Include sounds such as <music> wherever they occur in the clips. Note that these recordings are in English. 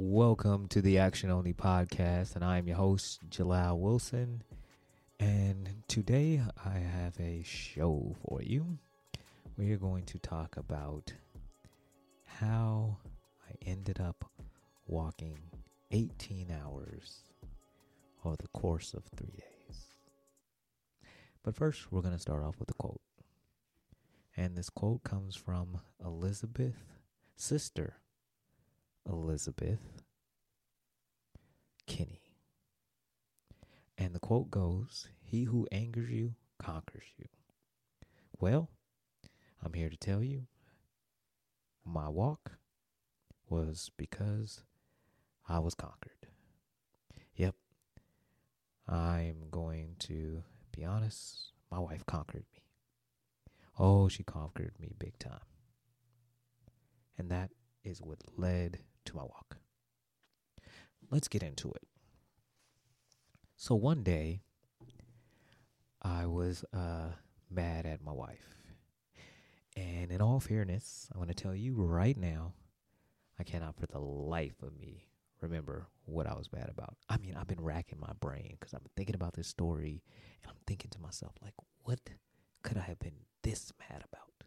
Welcome to the Action Only Podcast, and I am your host, Jalal Wilson. And today I have a show for you. We are going to talk about how I ended up walking 18 hours over the course of three days. But first, we're going to start off with a quote. And this quote comes from Elizabeth, sister Elizabeth Kenny. And the quote goes He who angers you conquers you. Well, I'm here to tell you my walk was because I was conquered. Yep. I'm going to be honest, my wife conquered me. Oh, she conquered me big time. And that is what led to my walk. Let's get into it. So one day, I was uh, mad at my wife. And in all fairness, I'm going to tell you right now, I cannot for the life of me remember what I was mad about. I mean, I've been racking my brain because I've been thinking about this story and I'm thinking to myself, like, what could I have been this mad about?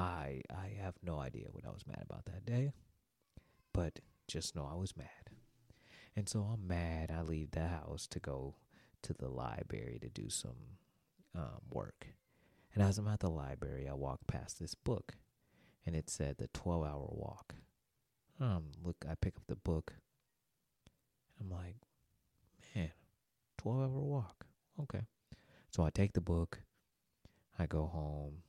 I I have no idea what I was mad about that day. But just know I was mad. And so I'm mad. I leave the house to go to the library to do some um, work. And as I'm at the library, I walk past this book, and it said the 12 hour walk. Um, look, I pick up the book. I'm like, man, 12 hour walk. Okay. So I take the book. I go home.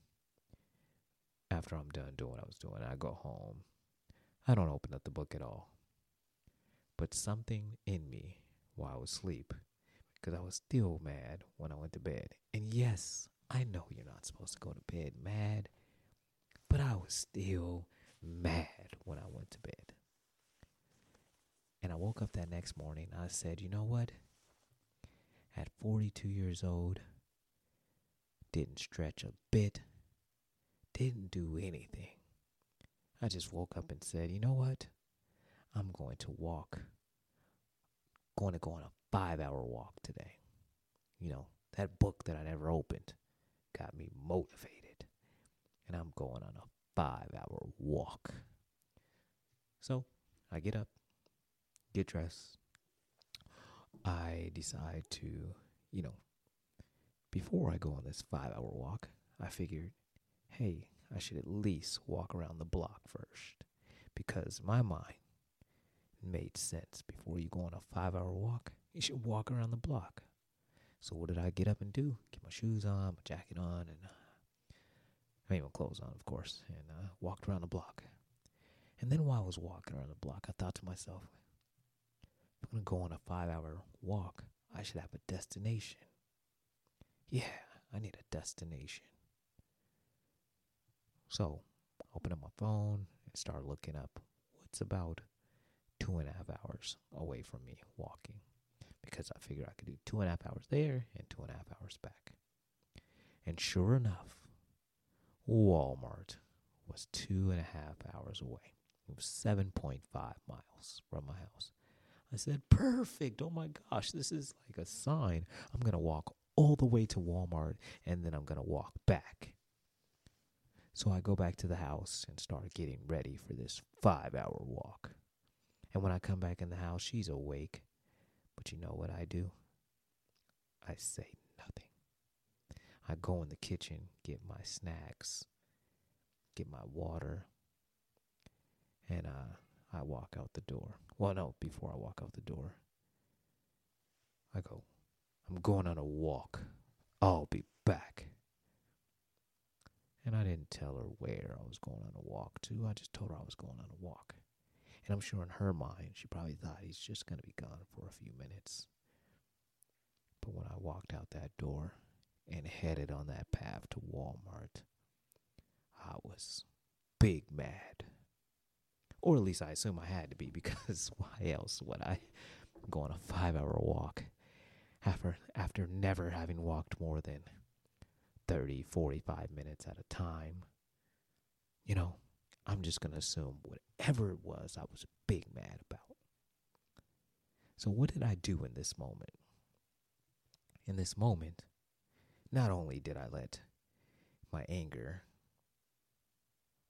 After I'm done doing what I was doing, I go home. I don't open up the book at all. But something in me while I was asleep, because I was still mad when I went to bed. And yes, I know you're not supposed to go to bed mad, but I was still mad when I went to bed. And I woke up that next morning. I said, you know what? At 42 years old, didn't stretch a bit, didn't do anything. I just woke up and said, you know what? I'm going to walk, going to go on a five hour walk today. You know, that book that I never opened got me motivated. And I'm going on a five hour walk. So I get up, get dressed. I decide to, you know, before I go on this five hour walk, I figured, hey, I should at least walk around the block first. Because my mind made sense. Before you go on a five hour walk, you should walk around the block. So what did I get up and do? Get my shoes on, my jacket on, and uh, I mean my clothes on, of course, and uh, walked around the block. And then while I was walking around the block, I thought to myself, if I'm gonna go on a five hour walk, I should have a destination. Yeah, I need a destination. So, open up my phone and start looking up what's about two and a half hours away from me walking because I figured I could do two and a half hours there and two and a half hours back. And sure enough, Walmart was two and a half hours away. It was 7.5 miles from my house. I said, perfect. Oh my gosh, this is like a sign. I'm going to walk all the way to Walmart and then I'm going to walk back. So I go back to the house and start getting ready for this five hour walk. And when I come back in the house, she's awake. But you know what I do? I say nothing. I go in the kitchen, get my snacks, get my water, and uh, I walk out the door. Well, no, before I walk out the door, I go, I'm going on a walk. I'll be back. And I didn't tell her where I was going on a walk to. I just told her I was going on a walk. And I'm sure in her mind, she probably thought he's just going to be gone for a few minutes. But when I walked out that door and headed on that path to Walmart, I was big mad. Or at least I assume I had to be <laughs> because why else would I go on a five hour walk after after never having walked more than 30, 45 minutes at a time? You know, I'm just going to assume whatever it was, I was big mad about. So, what did I do in this moment? In this moment, not only did I let my anger,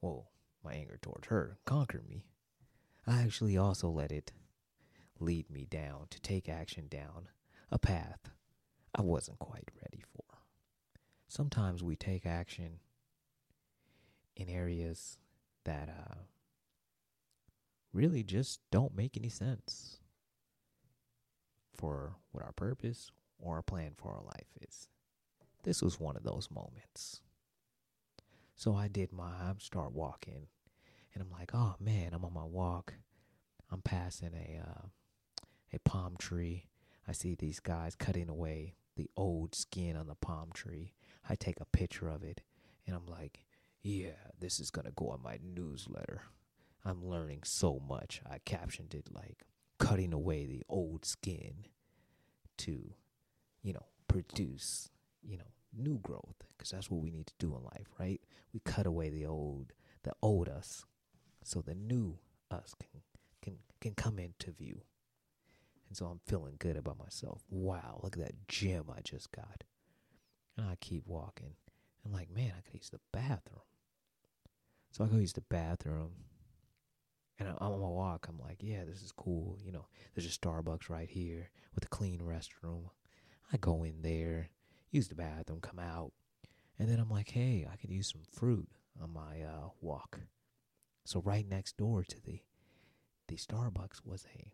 well, my anger towards her conquer me, I actually also let it lead me down to take action down a path I wasn't quite ready for. Sometimes we take action in areas that uh, really just don't make any sense for what our purpose or our plan for our life is. This was one of those moments. So I did my, I start walking, and I'm like, oh man, I'm on my walk. I'm passing a uh, a palm tree. I see these guys cutting away the old skin on the palm tree. I take a picture of it, and I'm like, yeah, this is gonna go on my newsletter. I'm learning so much. I captioned it like cutting away the old skin to, you know, produce, you know, new growth because that's what we need to do in life, right? We cut away the old, the old us, so the new us can can can come into view. And so I'm feeling good about myself. Wow, look at that gym I just got. And I keep walking. I'm like, man, I could use the bathroom. So I go use the bathroom. And I'm on my walk. I'm like, yeah, this is cool. You know, there's a Starbucks right here with a clean restroom. I go in there, use the bathroom, come out. And then I'm like, hey, I could use some fruit on my uh, walk. So right next door to the the Starbucks was a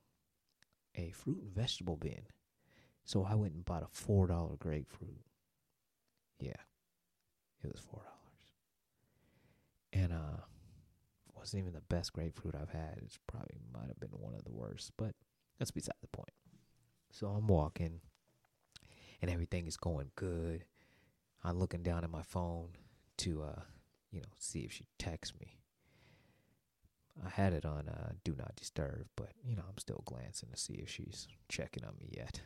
a fruit and vegetable bin. So I went and bought a four dollar grapefruit. Yeah. It was four dollars. And uh wasn't even the best grapefruit I've had. It's probably might have been one of the worst, but that's beside the point. So I'm walking and everything is going good. I'm looking down at my phone to uh, you know, see if she texts me. I had it on uh, do not disturb, but you know, I'm still glancing to see if she's checking on me yet.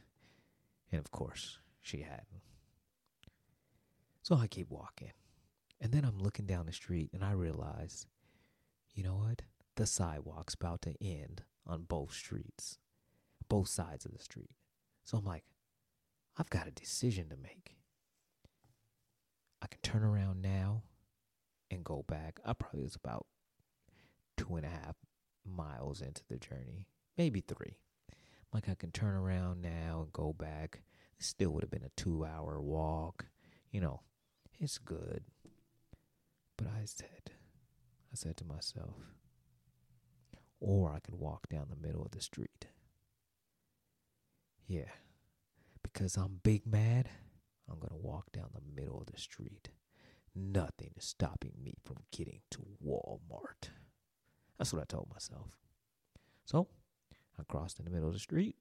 And of course, she hadn't. So I keep walking. And then I'm looking down the street and I realize, you know what? The sidewalk's about to end on both streets, both sides of the street. So I'm like, I've got a decision to make. I can turn around now and go back. I probably was about two and a half miles into the journey, maybe three. Like I can turn around now and go back. It still would have been a two hour walk. You know, it's good. But I said, I said to myself, or I could walk down the middle of the street. Yeah, because I'm big mad, I'm going to walk down the middle of the street. Nothing is stopping me from getting to Walmart. That's what I told myself. So I crossed in the middle of the street,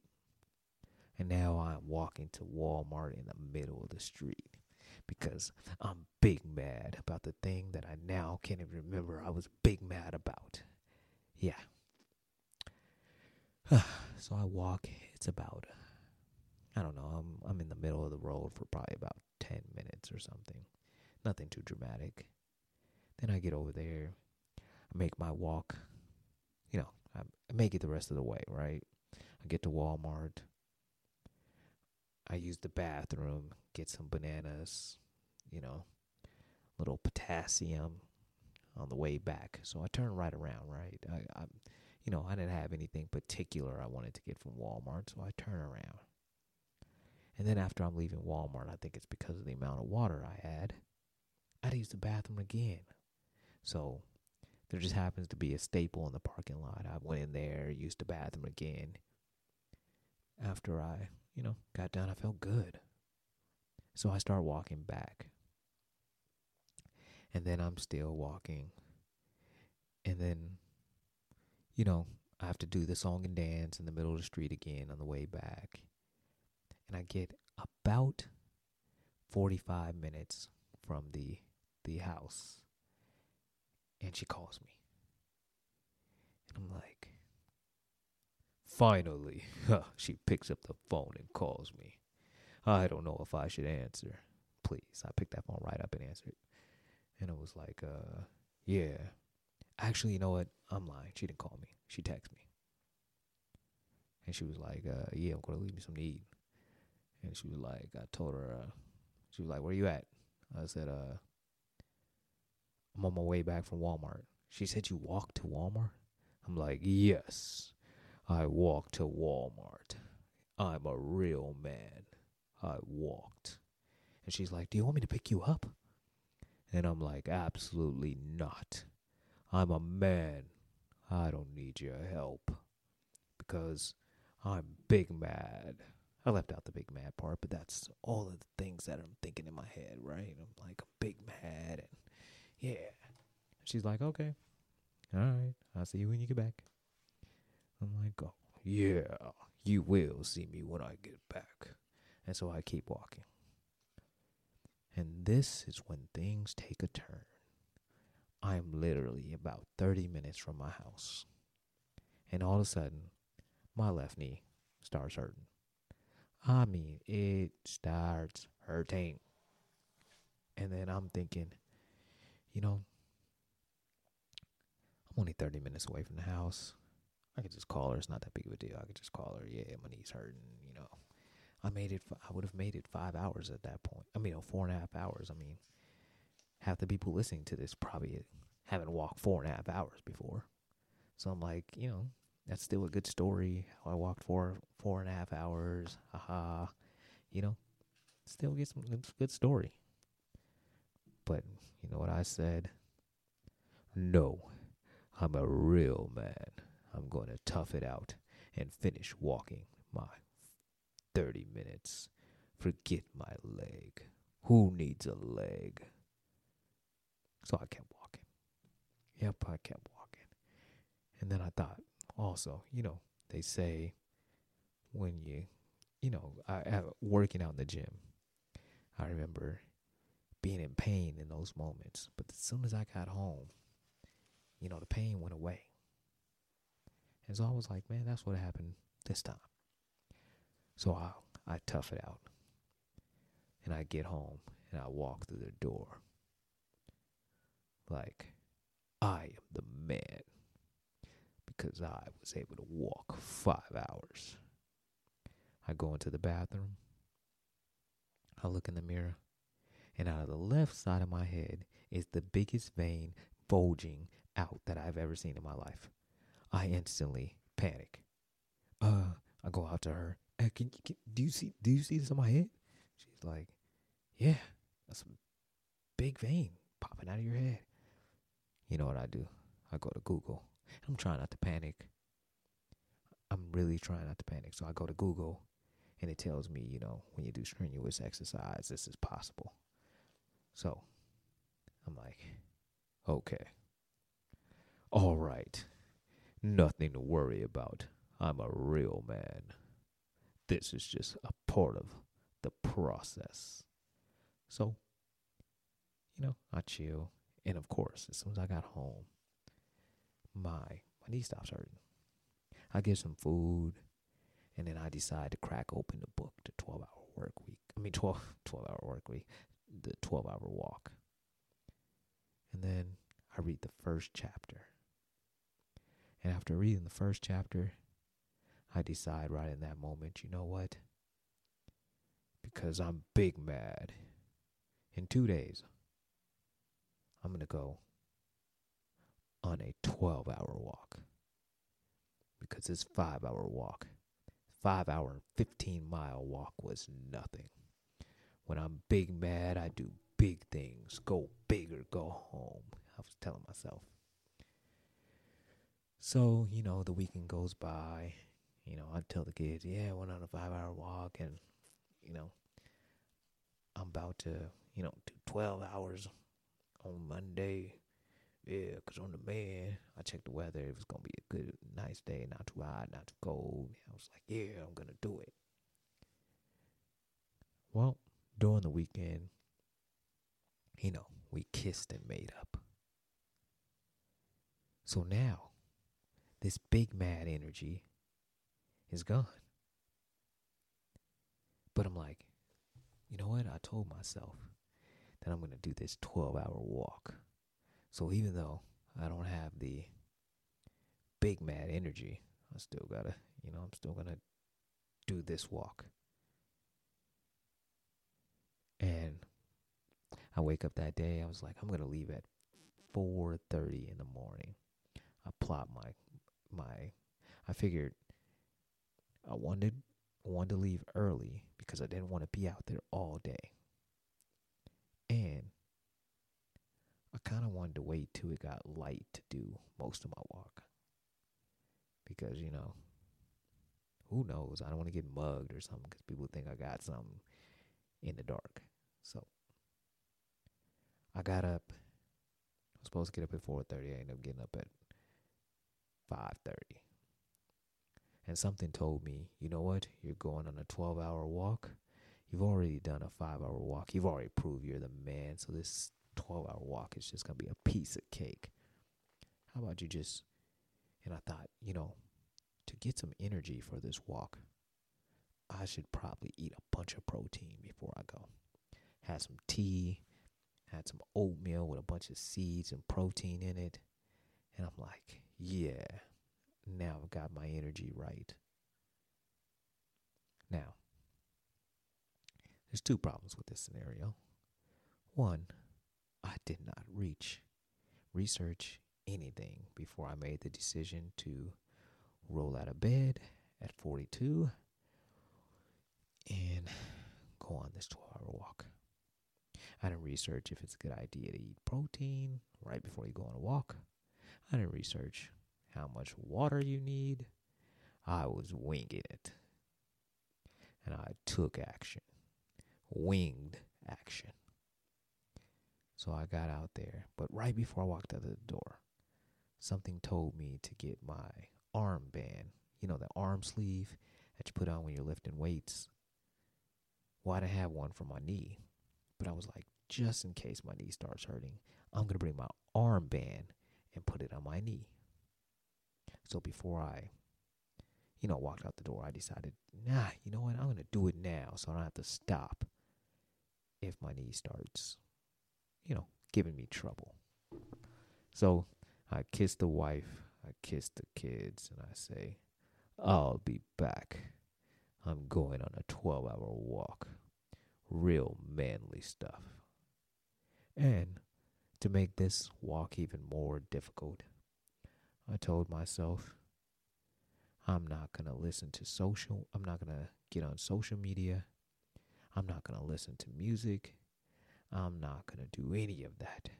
and now I'm walking to Walmart in the middle of the street because I'm big mad about the thing that I now can't even remember I was big mad about. Yeah. <sighs> so I walk. It's about, I don't know, I'm, I'm in the middle of the road for probably about 10 minutes or something. Nothing too dramatic. Then I get over there, I make my walk you know, I make it the rest of the way, right? I get to Walmart. I use the bathroom, get some bananas, you know, little potassium on the way back. So I turn right around, right? I, I you know, I didn't have anything particular I wanted to get from Walmart, so I turn around. And then after I'm leaving Walmart, I think it's because of the amount of water I had, I'd use the bathroom again. So there just happens to be a staple in the parking lot. I went in there, used the bathroom again. After I, you know, got done, I felt good. So I start walking back. And then I'm still walking. And then, you know, I have to do the song and dance in the middle of the street again on the way back. And I get about 45 minutes from the the house and she calls me. And I'm like, finally, <laughs> she picks up the phone and calls me. I don't know if I should answer. Please. I picked that phone right up and answered. And it was like, uh, yeah. Actually, you know what? I'm lying. She didn't call me. She texted me. And she was like, uh, yeah, I'm going to leave me something to eat. And she was like, I told her, uh, she was like, where you at? I said, uh, I'm on my way back from Walmart. She said, you walked to Walmart? I'm like, yes, I walked to Walmart. I'm a real man. I walked. And she's like, do you want me to pick you up? And I'm like, absolutely not. I'm a man. I don't need your help because I'm big mad. I left out the big mad part, but that's all of the things that I'm thinking in my head, right? I'm like, I'm big mad, and yeah. She's like, okay, all right, I'll see you when you get back. I'm like, oh, yeah, you will see me when I get back. And so I keep walking. And this is when things take a turn. I'm literally about 30 minutes from my house. And all of a sudden, my left knee starts hurting. I mean, it starts hurting. And then I'm thinking, you know, I'm only 30 minutes away from the house. I could just call her. It's not that big of a deal. I could just call her. Yeah, my knee's hurting. You know, I made it. I would have made it five hours at that point. I mean, four and a half hours. I mean, half the people listening to this probably haven't walked four and a half hours before. So I'm like, you know, that's still a good story. I walked four four and a half hours. Haha. You know, still get some good story. But you know what I said? No, I'm a real man. I'm going to tough it out and finish walking my 30 minutes. Forget my leg. Who needs a leg? So I kept walking. Yep, I kept walking. And then I thought, also, you know, they say when you, you know, I, I working out in the gym, I remember being in pain in those moments. But as soon as I got home, you know, the pain went away. And so I was like, man, that's what happened this time. So I I tough it out. And I get home and I walk through the door. Like I am the man because I was able to walk five hours. I go into the bathroom. I look in the mirror. And out of the left side of my head is the biggest vein bulging out that I've ever seen in my life. I instantly panic. Uh, I go out to her. Hey, can, can do you see do you see this on my head? She's like, Yeah, that's a big vein popping out of your head. You know what I do? I go to Google. I'm trying not to panic. I'm really trying not to panic. So I go to Google and it tells me, you know, when you do strenuous exercise, this is possible. So I'm like, okay. All right. Nothing to worry about. I'm a real man. This is just a part of the process. So, you know, I chill. And of course, as soon as I got home, my my knee stops hurting. I get some food, and then I decide to crack open the book, the 12 hour work week. I mean, 12, <laughs> 12 hour work week, the 12 hour walk. And then I read the first chapter. And after reading the first chapter, I decide right in that moment, you know what? Because I'm big mad. In two days, I'm going to go on a 12 hour walk because this five hour walk, five hour, 15 mile walk was nothing. When I'm big mad, I do big things. Go big or go home. I was telling myself. So, you know, the weekend goes by. You know, I'd tell the kids, yeah, I went on a five hour walk and, you know, I'm about to, you know, do 12 hours on Monday yeah, because on the man, I checked the weather. It was going to be a good, nice day, not too hot, not too cold. I was like, yeah, I'm going to do it. Well, during the weekend, you know, we kissed and made up. So now, this big mad energy is gone. But I'm like, you know what? I told myself that I'm going to do this 12 hour walk. So even though I don't have the big mad energy. I still gotta, you know, I'm still gonna do this walk. And I wake up that day, I was like, I'm gonna leave at four thirty in the morning. I plot my my I figured I wanted wanted to leave early because I didn't want to be out there all day. And I kind of wanted to wait till it got light to do most of my walk. Because, you know, who knows? I don't want to get mugged or something because people think I got something in the dark. So I got up. I was supposed to get up at 4:30. I ended up getting up at 5:30. And something told me, you know what? You're going on a 12-hour walk. You've already done a 5-hour walk. You've already proved you're the man. So this 12-hour walk is just going to be a piece of cake. How about you just and I thought, you know, to get some energy for this walk, I should probably eat a bunch of protein before I go. Had some tea, had some oatmeal with a bunch of seeds and protein in it. And I'm like, yeah, now I've got my energy right. Now, there's two problems with this scenario. One, I did not reach research anything before I made the decision to roll out of bed at 42 and go on this 12 hour walk. I didn't research if it's a good idea to eat protein right before you go on a walk. I didn't research how much water you need. I was winging it. And I took action, winged action. So I got out there. But right before I walked out of the door, something told me to get my armband, you know, the arm sleeve that you put on when you're lifting weights. Well, I didn't have one for my knee, but I was like, just in case my knee starts hurting, I'm going to bring my armband and put it on my knee. So before I, you know, walked out the door, I decided, nah, you know what? I'm going to do it now so I don't have to stop if my knee starts, you know, giving me trouble. So I kiss the wife, I kiss the kids, and I say, I'll be back. I'm going on a 12 hour walk. Real manly stuff. And to make this walk even more difficult, I told myself, I'm not going to listen to social, I'm not going to get on social media. I'm not going to listen to music. I'm not going to do any of that.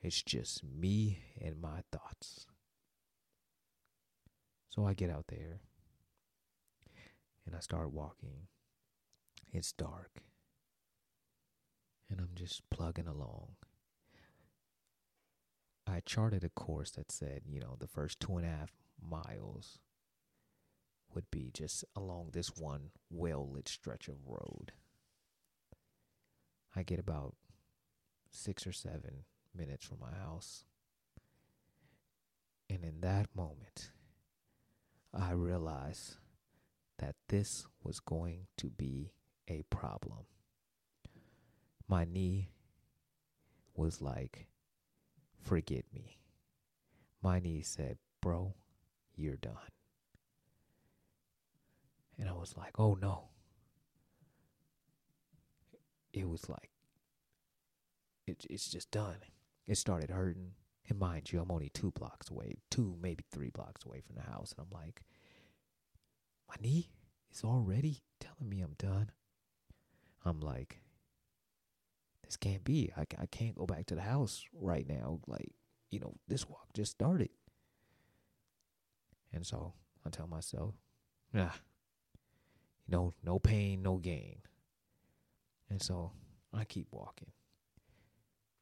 It's just me and my thoughts. So I get out there and I start walking. It's dark. And I'm just plugging along. I charted a course that said, you know, the first two and a half miles would be just along this one well lit stretch of road. I get about six or seven minutes from my house. And in that moment, I realized that this was going to be a problem. My knee was like, forget me. My knee said, bro, you're done. And I was like, oh no. It was like, it, it's just done. It started hurting. And mind you, I'm only two blocks away, two, maybe three blocks away from the house. And I'm like, my knee is already telling me I'm done. I'm like, this can't be. I, I can't go back to the house right now. Like, you know, this walk just started. And so I tell myself, nah, you know, no pain, no gain. And so I keep walking.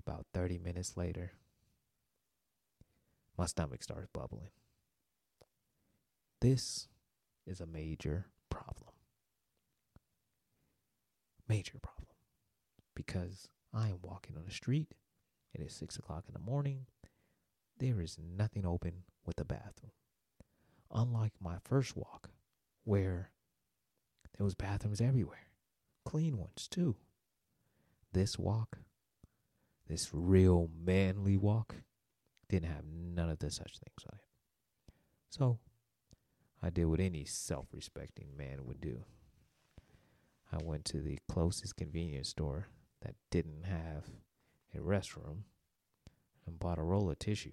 About 30 minutes later, my stomach starts bubbling. This is a major problem. Major problem. Because I am walking on the street. It is 6 o'clock in the morning. There is nothing open with a bathroom. Unlike my first walk, where there was bathrooms everywhere, clean ones too. This walk, this real manly walk, didn't have none of the such things on it. So I did what any self respecting man would do. I went to the closest convenience store that didn't have a restroom and bought a roll of tissue.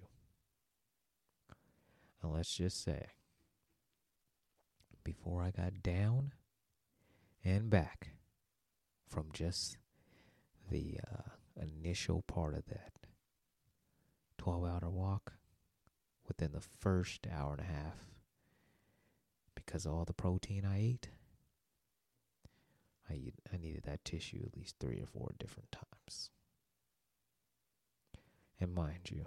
And let's just say, before I got down and back from just the uh, initial part of that 12 hour walk, within the first hour and a half, because all the protein I ate, I, I needed that tissue at least three or four different times. And mind you,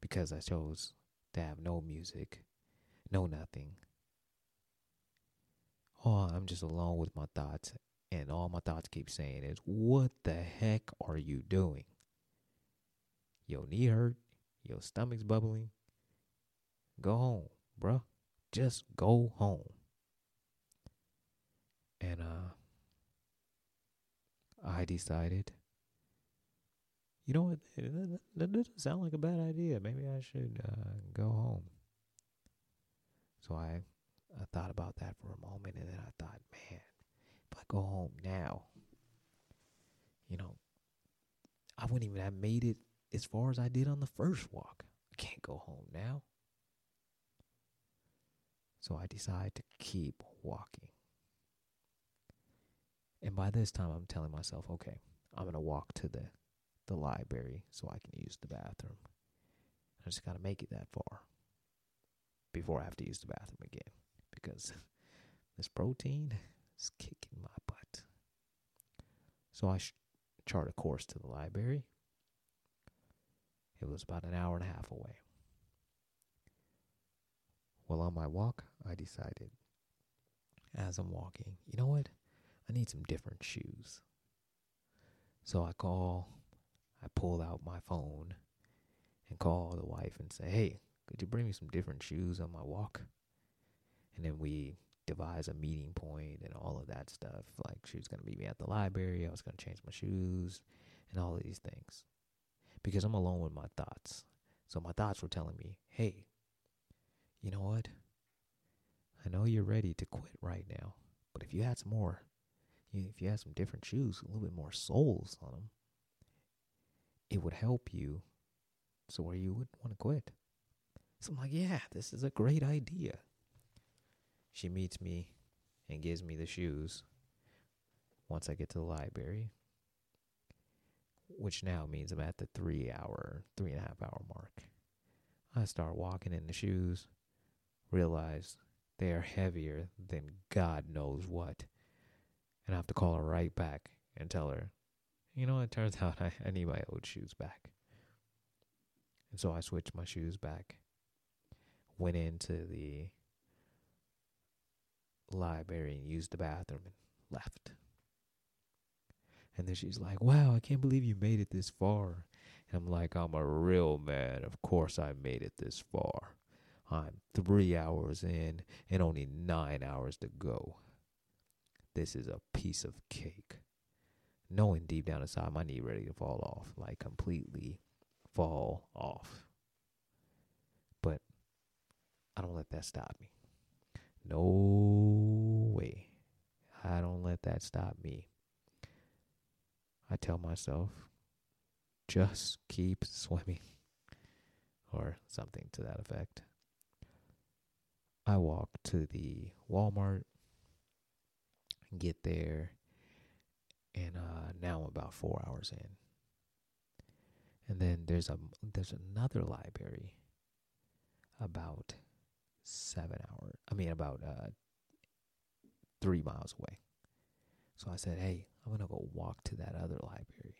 because I chose to have no music, no nothing, oh, I'm just alone with my thoughts. And all my thoughts keep saying is, what the heck are you doing? Your knee hurt, your stomach's bubbling. Go home, bruh. Just go home. And uh I decided, you know what? That doesn't sound like a bad idea. Maybe I should uh, go home. So I, I thought about that for a moment, and then I thought, man, if I go home now, you know, I wouldn't even have made it as far as I did on the first walk. I can't go home now. So I decided to keep walking. And by this time, I'm telling myself, okay, I'm going to walk to the, the library so I can use the bathroom. I just got to make it that far before I have to use the bathroom again because <laughs> this protein is kicking my butt. So I sh- chart a course to the library. It was about an hour and a half away. Well, on my walk, I decided as I'm walking, you know what? I need some different shoes. So I call, I pull out my phone and call the wife and say, hey, could you bring me some different shoes on my walk? And then we devise a meeting point and all of that stuff. Like she was going to meet me at the library, I was going to change my shoes and all of these things. Because I'm alone with my thoughts. So my thoughts were telling me, hey, you know what? I know you're ready to quit right now, but if you had some more if you had some different shoes, a little bit more soles on them, it would help you so where you wouldn't want to quit. So I'm like, yeah, this is a great idea. She meets me and gives me the shoes once I get to the library, which now means I'm at the three hour, three and a half hour mark. I start walking in the shoes, realize they are heavier than God knows what and I have to call her right back and tell her, you know, it turns <laughs> out I, I need my old shoes back. And so I switched my shoes back, went into the library and used the bathroom and left. And then she's like, wow, I can't believe you made it this far. And I'm like, I'm a real man. Of course I made it this far. I'm three hours in and only nine hours to go this is a piece of cake. Knowing deep down inside my knee ready to fall off, like completely fall off. But I don't let that stop me. No way. I don't let that stop me. I tell myself, just keep swimming, <laughs> or something to that effect. I walk to the Walmart get there, and uh, now I'm about four hours in. And then there's a there's another library about seven hours. I mean, about uh, three miles away. So I said, "Hey, I'm gonna go walk to that other library."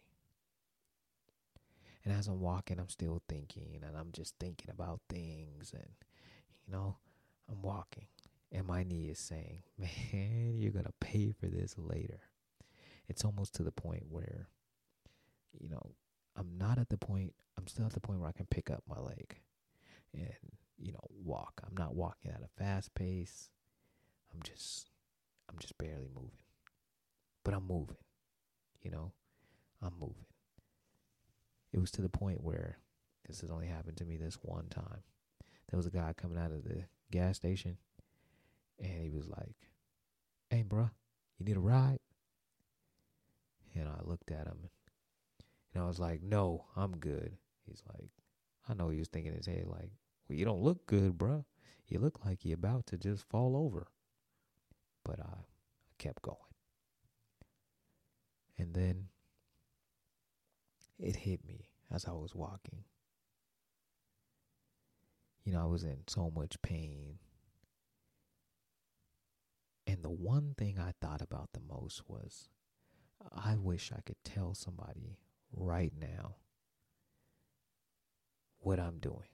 And as I'm walking, I'm still thinking, and I'm just thinking about things, and you know, I'm walking. And my knee is saying, <laughs> man, you're going to pay for this later. It's almost to the point where, you know, I'm not at the point, I'm still at the point where I can pick up my leg and, you know, walk. I'm not walking at a fast pace. I'm just, I'm just barely moving. But I'm moving, you know, I'm moving. It was to the point where This has only happened to me this one time. There was a guy coming out of the gas station, and he was like, "Hey, bruh, you need a ride?" And I looked at him, and I was like, "No, I'm good." He's like, I know he was thinking in his head like, "Well, you don't look good, bruh. You look like you're about to just fall over." But I, I kept going, and then it hit me as I was walking. You know, I was in so much pain. And the one thing I thought about the most was I wish I could tell somebody right now what I'm doing.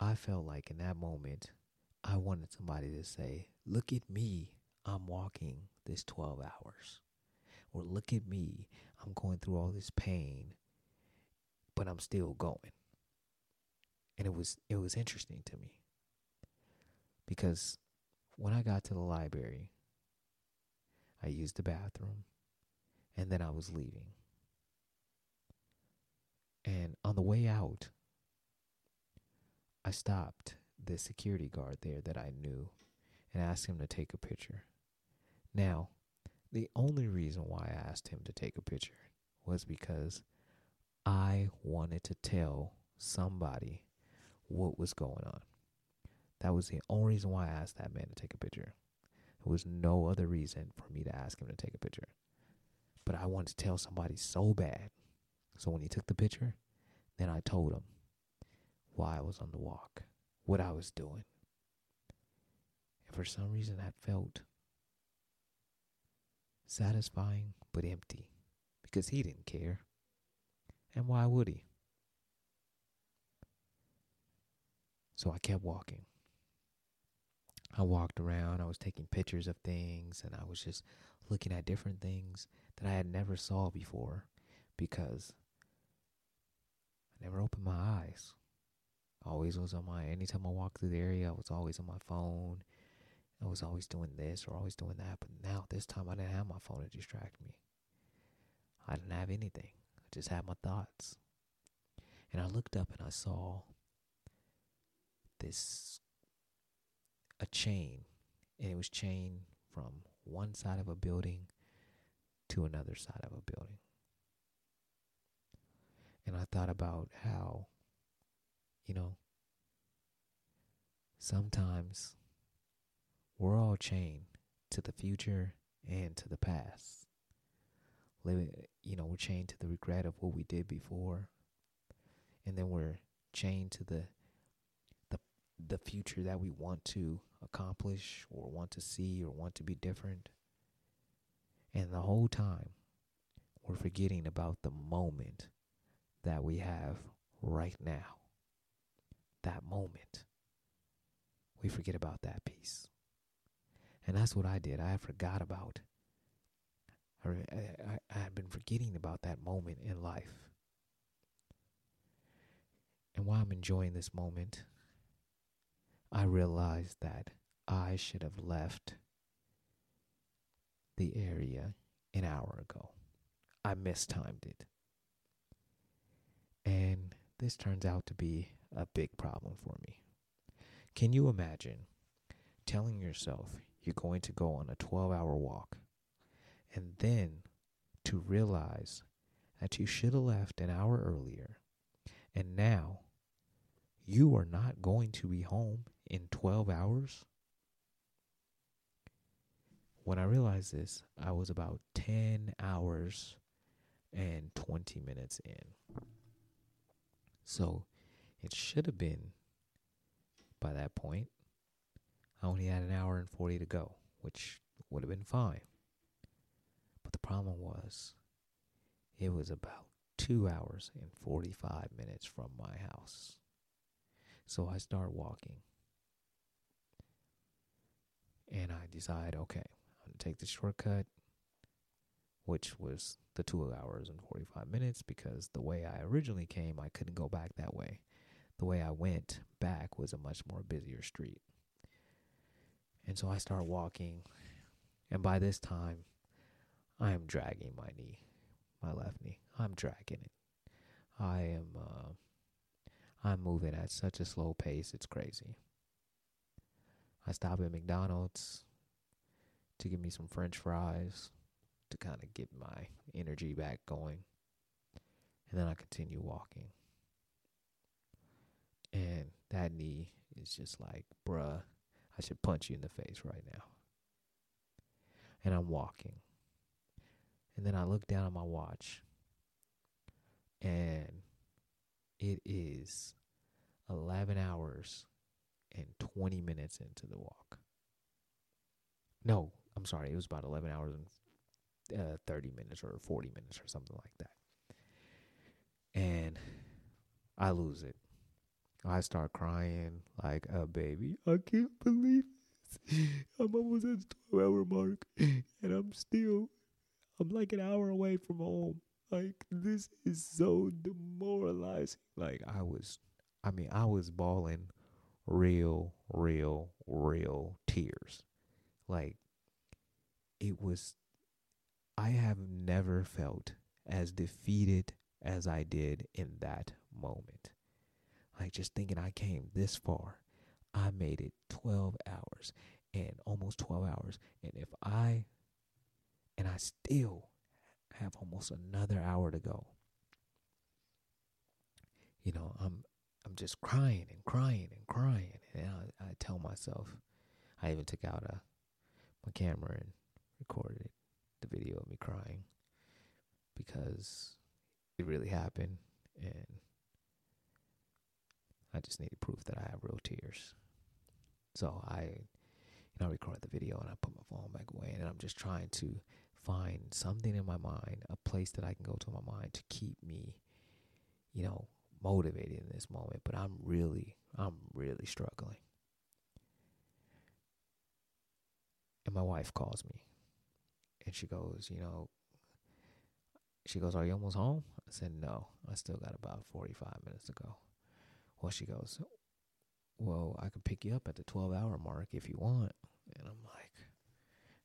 I felt like in that moment, I wanted somebody to say, Look at me, I'm walking this 12 hours. Or look at me, I'm going through all this pain, but I'm still going. And it was it was interesting to me. Because when I got to the library, I used the bathroom and then I was leaving. And on the way out, I stopped the security guard there that I knew and asked him to take a picture. Now, the only reason why I asked him to take a picture was because I wanted to tell somebody what was going on. That was the only reason why I asked that man to take a picture. There was no other reason for me to ask him to take a picture. But I wanted to tell somebody so bad. So when he took the picture, then I told him why I was on the walk, what I was doing. And for some reason, that felt satisfying but empty because he didn't care. And why would he? So I kept walking. I walked around, I was taking pictures of things and I was just looking at different things that I had never saw before because I never opened my eyes. Always was on my anytime I walked through the area, I was always on my phone I was always doing this or always doing that, but now this time I didn't have my phone to distract me. I didn't have anything. I just had my thoughts. And I looked up and I saw this a chain, and it was chained from one side of a building to another side of a building. And I thought about how, you know, sometimes we're all chained to the future and to the past. Living, you know, we're chained to the regret of what we did before, and then we're chained to the the the future that we want to accomplish or want to see or want to be different. And the whole time, we're forgetting about the moment that we have right now. That moment. We forget about that piece. And that's what I did. I forgot about. I, I, I had been forgetting about that moment in life. And while I'm enjoying this moment, I realized that I should have left the area an hour ago. I mistimed it. And this turns out to be a big problem for me. Can you imagine telling yourself you're going to go on a 12 hour walk. And then to realize that you should have left an hour earlier. And now you are not going to be home in 12 hours. When I realized this, I was about 10 hours and 20 minutes in. So it should have been by that point I only had an hour and 40 to go, which would have been fine. But the problem was, it was about two hours and 45 minutes from my house. So I start walking. And I decide, okay, I'm to take the shortcut, which was the two hours and 45 minutes, because the way I originally came, I couldn't go back that way. The way I went back was a much more busier street. And so I start walking. And by this time, I am dragging my knee, my left knee. I'm dragging it. I am uh, I'm moving at such a slow pace, it's crazy. I stop at McDonald's to get me some french fries to kind of get my energy back going. And then I continue walking. And that knee is just like, bruh, I should punch you in the face right now. And I'm walking. And then I look down at my watch. And it is 11 hours and 20 minutes into the walk. No, I'm sorry. It was about 11 hours and uh, 30 minutes or 40 minutes or something like that. And I lose it. I start crying like a baby. I can't believe this. <laughs> I'm almost at the 12 hour mark <laughs> and I'm still, I'm like an hour away from home. Like, this is so demoralizing. Like, I was, I mean, I was bawling real, real, real tears. Like, it was, I have never felt as defeated as I did in that moment. Like, just thinking I came this far, I made it 12 hours and almost 12 hours. And if I, and I still have almost another hour to go. You know, I'm I'm just crying and crying and crying, and I, I tell myself, I even took out a my camera and recorded the video of me crying because it really happened, and I just needed proof that I have real tears. So I, you know, record the video and I put my phone back away, and I'm just trying to find something in my mind, a place that I can go to my mind to keep me, you know, motivated in this moment. But I'm really, I'm really struggling. And my wife calls me and she goes, you know, she goes, Are you almost home? I said, No, I still got about 45 minutes to go. Well, she goes, Well, I can pick you up at the 12 hour mark if you want. And I'm like,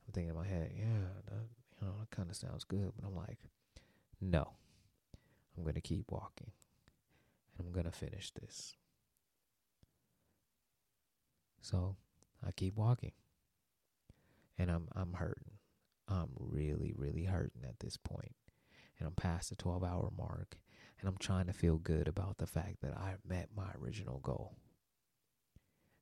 I'm thinking in my head, Yeah, that, you know, that kind of sounds good. But I'm like, No, I'm going to keep walking and I'm going to finish this. So I keep walking and I'm, I'm hurting. I'm really, really hurting at this point. And I'm past the 12 hour mark. And I'm trying to feel good about the fact that I met my original goal.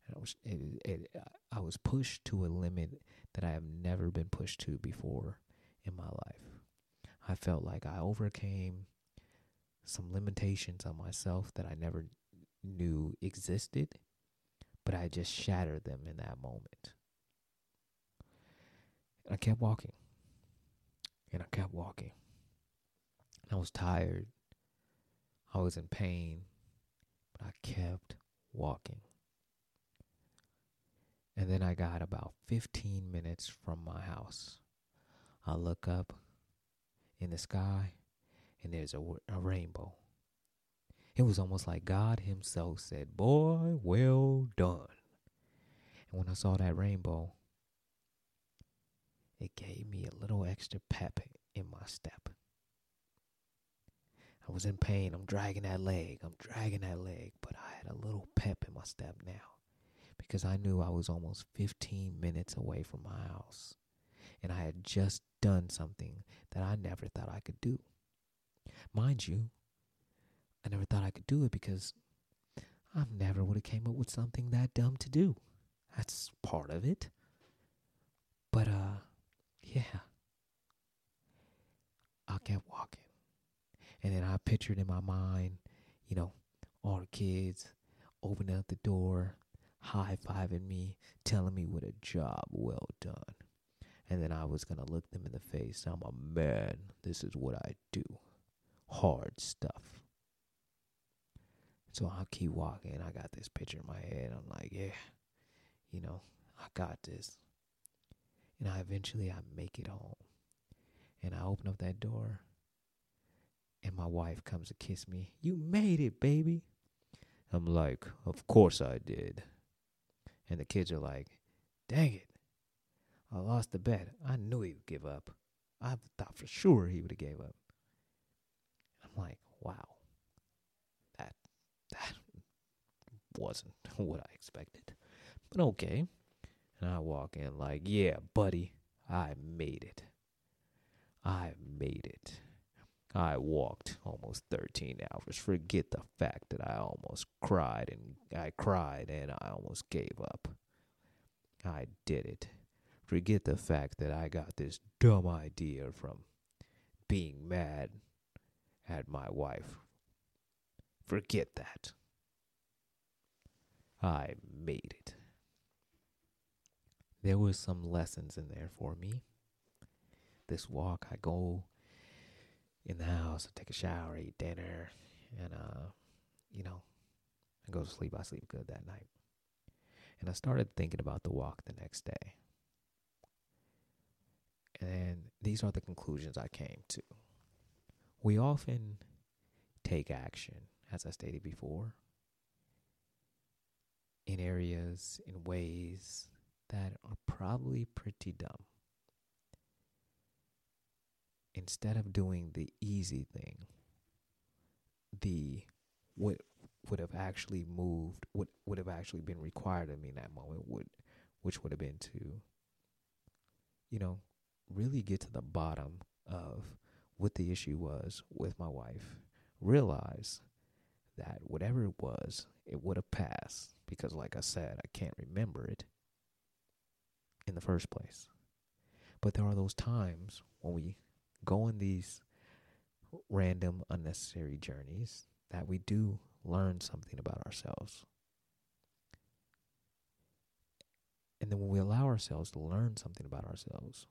And I was, it, it, I was pushed to a limit that I have never been pushed to before in my life. I felt like I overcame some limitations on myself that I never knew existed, but I just shattered them in that moment. And I kept walking. And I kept walking. I was tired. I was in pain. But I kept walking. And then I got about 15 minutes from my house. I look up in the sky and there's a, a rainbow. It was almost like God Himself said, Boy, well done. And when I saw that rainbow, it gave me a little extra pep in my step. I was in pain. I'm dragging that leg. I'm dragging that leg. But I had a little pep in my step now because I knew I was almost 15 minutes away from my house. And I had just done something that I never thought I could do. Mind you, I never thought I could do it because I never would have came up with something that dumb to do. That's part of it. But uh yeah. I kept walking. And then I pictured in my mind, you know, all the kids opening up the door, high fiving me, telling me what a job well done. And then I was to look them in the face. I'm a man. This is what I do hard stuff. So I'll keep walking. I got this picture in my head. I'm like, yeah, you know, I got this. And I eventually I make it home. And I open up that door and my wife comes to kiss me. You made it, baby. I'm like, of course I did. And the kids are like, dang it. I lost the bet. I knew he would give up. I thought for sure he would have gave up. I'm like, wow. that that wasn't <laughs> what I expected. But okay. And I walk in like, yeah, buddy, I made it. I made it. I walked almost 13 hours. Forget the fact that I almost cried and I cried and I almost gave up. I did it. Forget the fact that I got this dumb idea from being mad at my wife. Forget that. I made it. There was some lessons in there for me. This walk, I go in the house, I take a shower, eat dinner, and uh, you know, I go to sleep. I sleep good that night. And I started thinking about the walk the next day. And these are the conclusions I came to. We often take action, as I stated before, in areas, in ways that are probably pretty dumb. Instead of doing the easy thing, the what would have actually moved, what would have actually been required of me in that moment would, which would have been to, you know, really get to the bottom of what the issue was with my wife. Realize that whatever it was, it would have passed because, like I said, I can't remember it in the first place. But there are those times when we go on these random, unnecessary journeys that we do learn something about ourselves. And then when we allow ourselves to learn something about ourselves,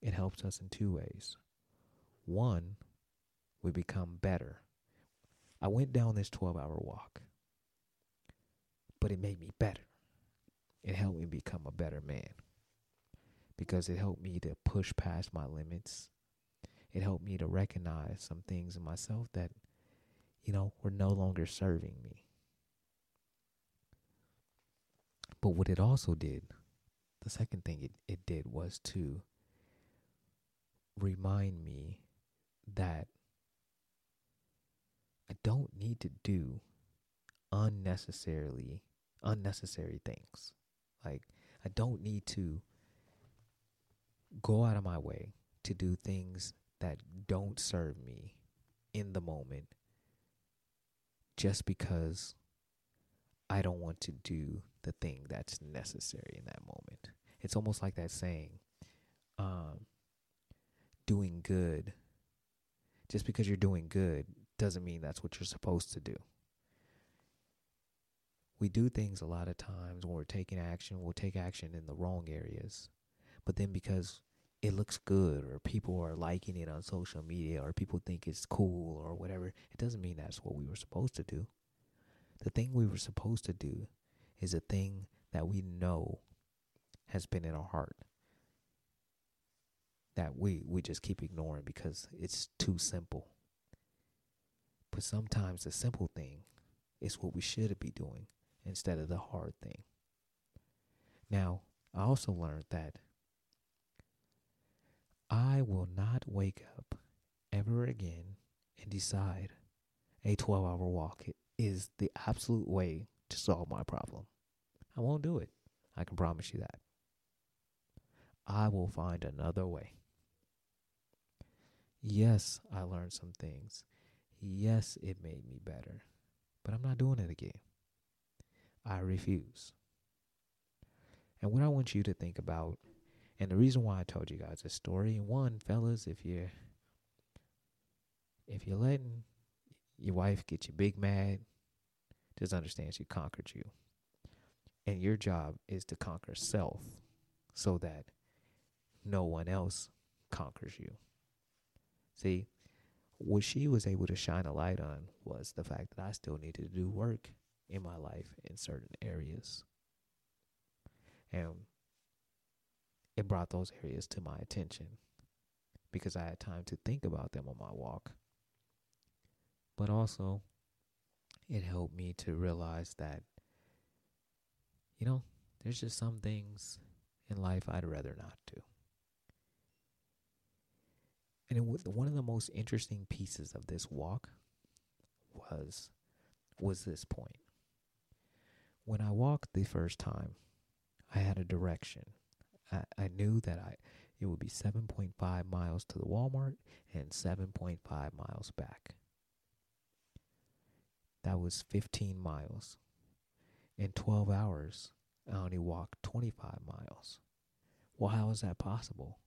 it helps us in two ways. One, we become better. I went down this 12 hour walk, but it made me better. It helped me become a better man because it helped me to push past my limits. It helped me to recognize some things in myself that, you know, were no longer serving me. But what it also did, the second thing it, it did was to remind me that I don't need to do unnecessarily unnecessary things. Like I don't need to go out of my way to do things that don't serve me in the moment just because I don't want to do the thing that's necessary in that moment. It's almost like that saying, um, doing good, just because you're doing good doesn't mean that's what you're supposed to do. We do things a lot of times when we're taking action, we'll take action in the wrong areas. But then because it looks good or people are liking it on social media or people think it's cool or whatever, it doesn't mean that's what we were supposed to do. The thing we were supposed to do is a thing that we know has been in our heart that we we just keep ignoring because it's too simple. But sometimes the simple thing is what we should be doing instead of the hard thing. Now, I also learned that I will not wake up ever again and decide a 12 hour walk is the absolute way to solve my problem. I won't do it. I can promise you that. I will find another way. Yes, I learned some things. Yes, it made me better. But I'm not doing it again. I refuse. And what I want you to think about, and the reason why I told you guys this story, one, fellas, if you're if you're letting your wife get you big mad, just understand she conquered you. And your job is to conquer self so that no one else conquers you. See, what she was able to shine a light on was the fact that I still needed to do work in my life in certain areas. And it brought those areas to my attention because I had time to think about them on my walk. But also, it helped me to realize that, you know, there's just some things in life I'd rather not do. And it was one of the most interesting pieces of this walk was was this point. When I walked the first time, I had a direction. I, I knew that I it would be 7.5 miles to the Walmart and 7.5 miles back. That was 15 miles. In 12 hours, I only walked 25 miles. Well, how is that possible?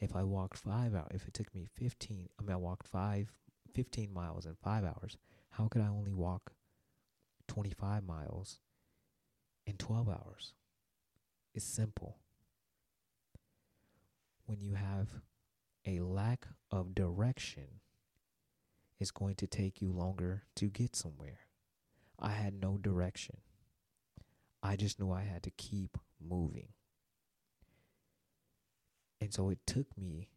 If I walked five hours, if it took me 15, I mean, I walked five, 15 miles in five hours, how could I only walk 25 miles in 12 hours? It's simple. When you have a lack of direction, it's going to take you longer to get somewhere. I had no direction. I just knew I had to keep moving. And so it took me,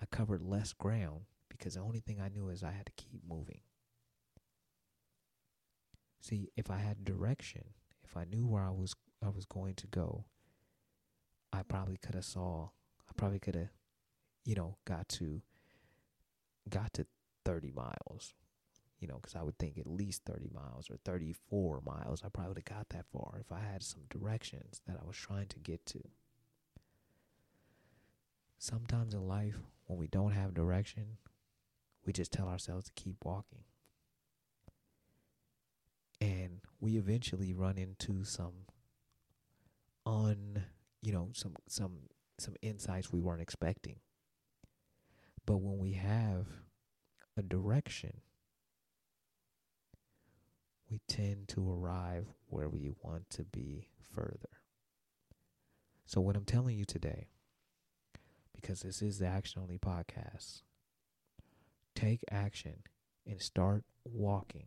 I covered less ground because the only thing I knew is I had to keep moving. See, if I had direction, if I knew where I was I was going to go, I probably could have saw I probably could have you know got to got to 30 miles. You know, cuz I would think at least 30 miles or 34 miles. I probably would have got that far if I had some directions that I was trying to get to. Sometimes in life when we don't have direction, we just tell ourselves to keep walking. And we eventually run into some un you know some some some insights we weren't expecting. But when we have a direction we tend to arrive where we want to be further. So what i'm telling you today because this is the action only podcast take action and start walking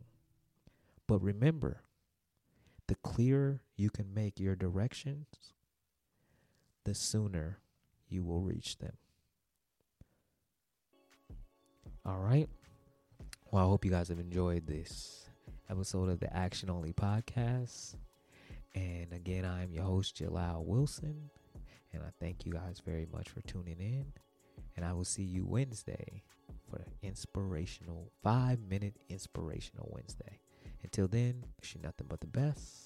but remember, the clearer you can make your directions, the sooner you will reach them. All right. Well, I hope you guys have enjoyed this episode of the Action Only podcast. And again, I'm your host, Jalal Wilson. And I thank you guys very much for tuning in. And I will see you Wednesday for an inspirational, five minute inspirational Wednesday. Until then, wish you nothing but the best.